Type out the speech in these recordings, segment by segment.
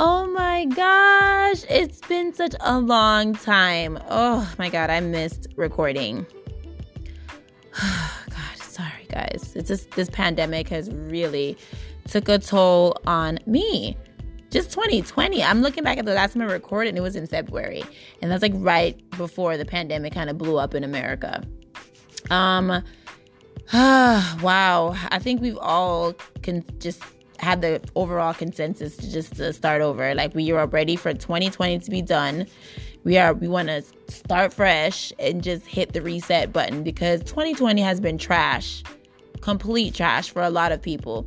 Oh my gosh, it's been such a long time. Oh my god, I missed recording. god, sorry guys. It's just this pandemic has really took a toll on me. Just 2020. I'm looking back at the last time I recorded and it was in February. And that's like right before the pandemic kind of blew up in America. Um wow. I think we've all can just had the overall consensus to just to start over. Like we are ready for 2020 to be done. We are we want to start fresh and just hit the reset button because 2020 has been trash. Complete trash for a lot of people.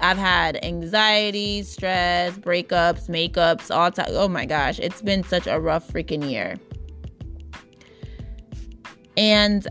I've had anxiety, stress, breakups, makeups, all time. Oh my gosh, it's been such a rough freaking year. And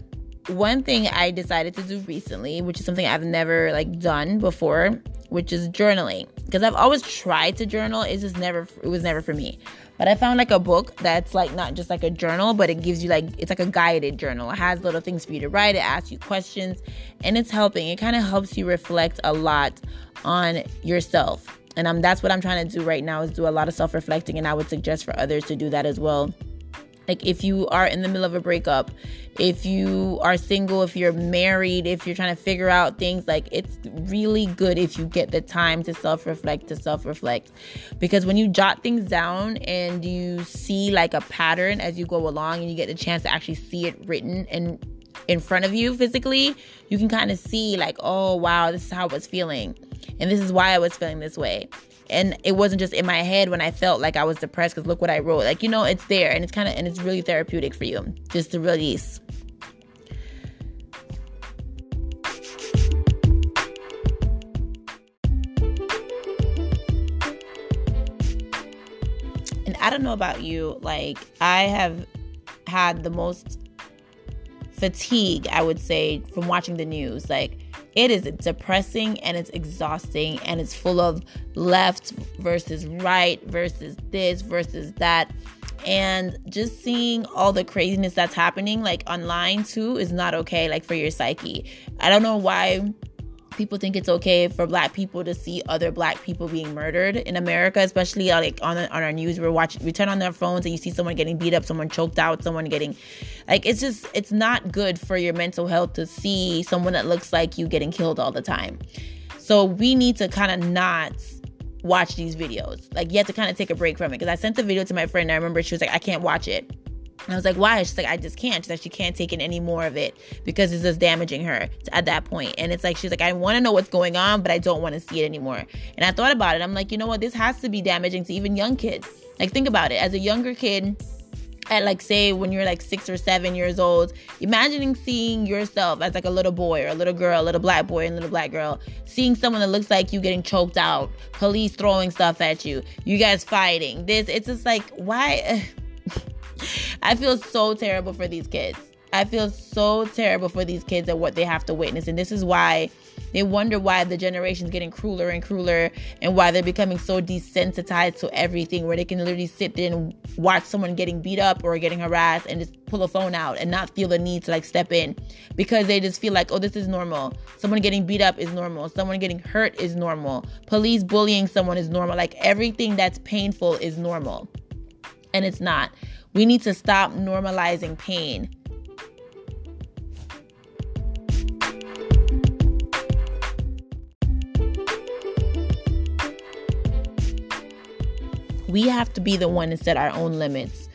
one thing I decided to do recently, which is something I've never like done before, which is journaling. Because I've always tried to journal, it's just never it was never for me. But I found like a book that's like not just like a journal, but it gives you like it's like a guided journal. It has little things for you to write, it asks you questions, and it's helping. It kind of helps you reflect a lot on yourself. And um, that's what I'm trying to do right now is do a lot of self-reflecting, and I would suggest for others to do that as well. Like if you are in the middle of a breakup, if you are single, if you're married, if you're trying to figure out things, like it's really good if you get the time to self reflect, to self reflect. Because when you jot things down and you see like a pattern as you go along and you get the chance to actually see it written and in front of you physically, you can kind of see like, oh wow, this is how I was feeling. And this is why I was feeling this way and it wasn't just in my head when I felt like I was depressed because look what I wrote. Like, you know, it's there and it's kind of, and it's really therapeutic for you just to release. And I don't know about you, like, I have had the most fatigue, I would say, from watching the news. Like, it is depressing and it's exhausting and it's full of left versus right versus this versus that. And just seeing all the craziness that's happening like online too is not okay like for your psyche. I don't know why people think it's okay for black people to see other black people being murdered in America, especially uh, like on on our news. We're watching, we turn on their phones and you see someone getting beat up, someone choked out, someone getting, like it's just it's not good for your mental health to see someone that looks like you getting killed all the time. So we need to kind of not watch these videos. Like you have to kind of take a break from it. Because I sent the video to my friend. And I remember she was like, I can't watch it. And I was like, why? She's like, I just can't. She's like, she can't take in any more of it because it's just damaging her at that point. And it's like, she's like, I want to know what's going on, but I don't want to see it anymore. And I thought about it. I'm like, you know what? This has to be damaging to even young kids. Like, think about it. As a younger kid, at like say when you're like six or seven years old imagining seeing yourself as like a little boy or a little girl a little black boy and a little black girl seeing someone that looks like you getting choked out police throwing stuff at you you guys fighting this it's just like why I feel so terrible for these kids. I feel so terrible for these kids and what they have to witness. And this is why they wonder why the generation's getting crueler and crueler and why they're becoming so desensitized to everything where they can literally sit there and watch someone getting beat up or getting harassed and just pull a phone out and not feel the need to like step in because they just feel like, oh, this is normal. Someone getting beat up is normal. Someone getting hurt is normal. Police bullying someone is normal. Like everything that's painful is normal. And it's not. We need to stop normalizing pain. We have to be the one to set our own limits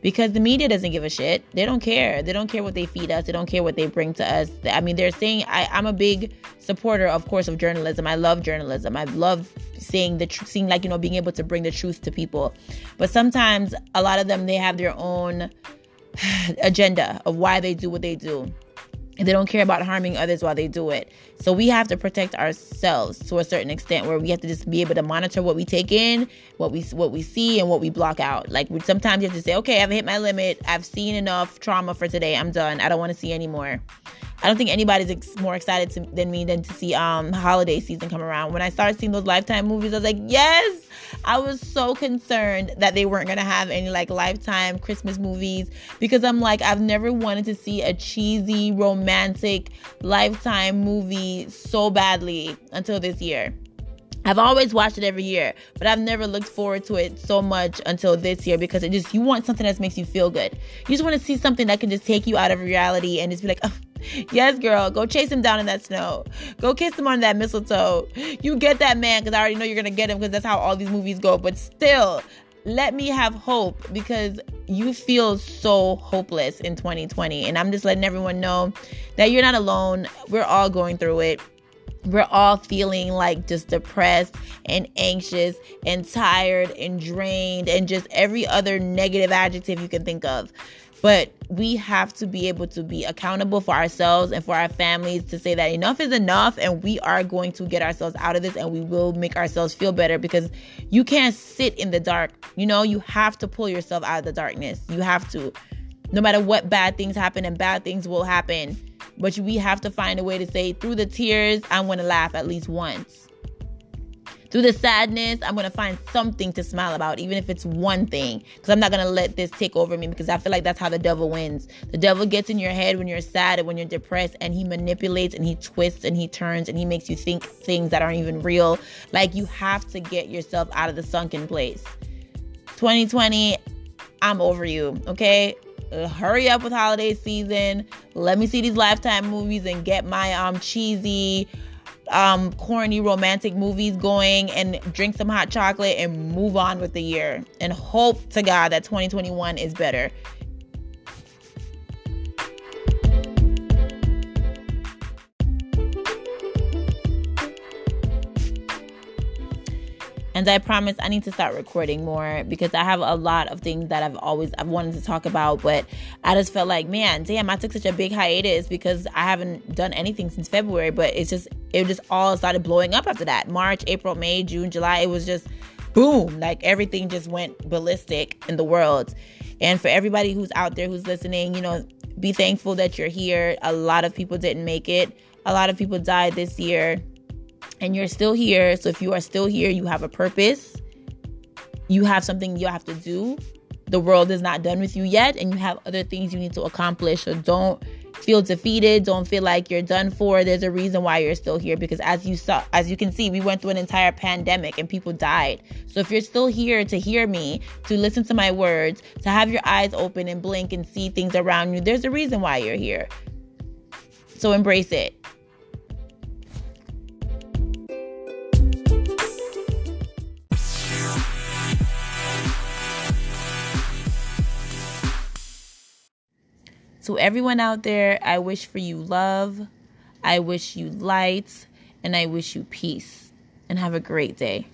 because the media doesn't give a shit. They don't care. They don't care what they feed us. They don't care what they bring to us. I mean, they're saying I, am a big supporter, of course, of journalism. I love journalism. I love seeing the truth, seeing like you know being able to bring the truth to people. But sometimes a lot of them they have their own agenda of why they do what they do. And they don't care about harming others while they do it. So we have to protect ourselves to a certain extent where we have to just be able to monitor what we take in, what we what we see and what we block out. Like sometimes you have to say, "Okay, I've hit my limit. I've seen enough trauma for today. I'm done. I don't want to see anymore." I don't think anybody's ex- more excited to, than me than to see um holiday season come around. When I started seeing those Lifetime movies, I was like, yes. I was so concerned that they weren't gonna have any like Lifetime Christmas movies because I'm like, I've never wanted to see a cheesy romantic Lifetime movie so badly until this year. I've always watched it every year, but I've never looked forward to it so much until this year because it just you want something that makes you feel good. You just want to see something that can just take you out of reality and just be like, oh, yes, girl, go chase him down in that snow. Go kiss him on that mistletoe. You get that man because I already know you're gonna get him because that's how all these movies go. But still, let me have hope because you feel so hopeless in 2020, and I'm just letting everyone know that you're not alone. We're all going through it we're all feeling like just depressed and anxious and tired and drained and just every other negative adjective you can think of. But we have to be able to be accountable for ourselves and for our families to say that enough is enough and we are going to get ourselves out of this and we will make ourselves feel better because you can't sit in the dark. You know, you have to pull yourself out of the darkness. You have to. No matter what bad things happen, and bad things will happen but we have to find a way to say, through the tears, I'm going to laugh at least once. Through the sadness, I'm going to find something to smile about, even if it's one thing. Because I'm not going to let this take over me because I feel like that's how the devil wins. The devil gets in your head when you're sad and when you're depressed, and he manipulates and he twists and he turns and he makes you think things that aren't even real. Like you have to get yourself out of the sunken place. 2020, I'm over you, okay? Uh, hurry up with holiday season. Let me see these lifetime movies and get my um cheesy um corny romantic movies going and drink some hot chocolate and move on with the year and hope to God that 2021 is better. And I promise I need to start recording more because I have a lot of things that I've always I've wanted to talk about, but I just felt like, man, damn, I took such a big hiatus because I haven't done anything since February, but it's just it just all started blowing up after that. March, April, May, June, July, it was just boom, like everything just went ballistic in the world. And for everybody who's out there who's listening, you know, be thankful that you're here. A lot of people didn't make it. A lot of people died this year and you're still here. So if you are still here, you have a purpose. You have something you have to do. The world is not done with you yet, and you have other things you need to accomplish. So don't feel defeated. Don't feel like you're done for. There's a reason why you're still here because as you saw, as you can see, we went through an entire pandemic and people died. So if you're still here to hear me, to listen to my words, to have your eyes open and blink and see things around you, there's a reason why you're here. So embrace it. To everyone out there, I wish for you love, I wish you light, and I wish you peace. And have a great day.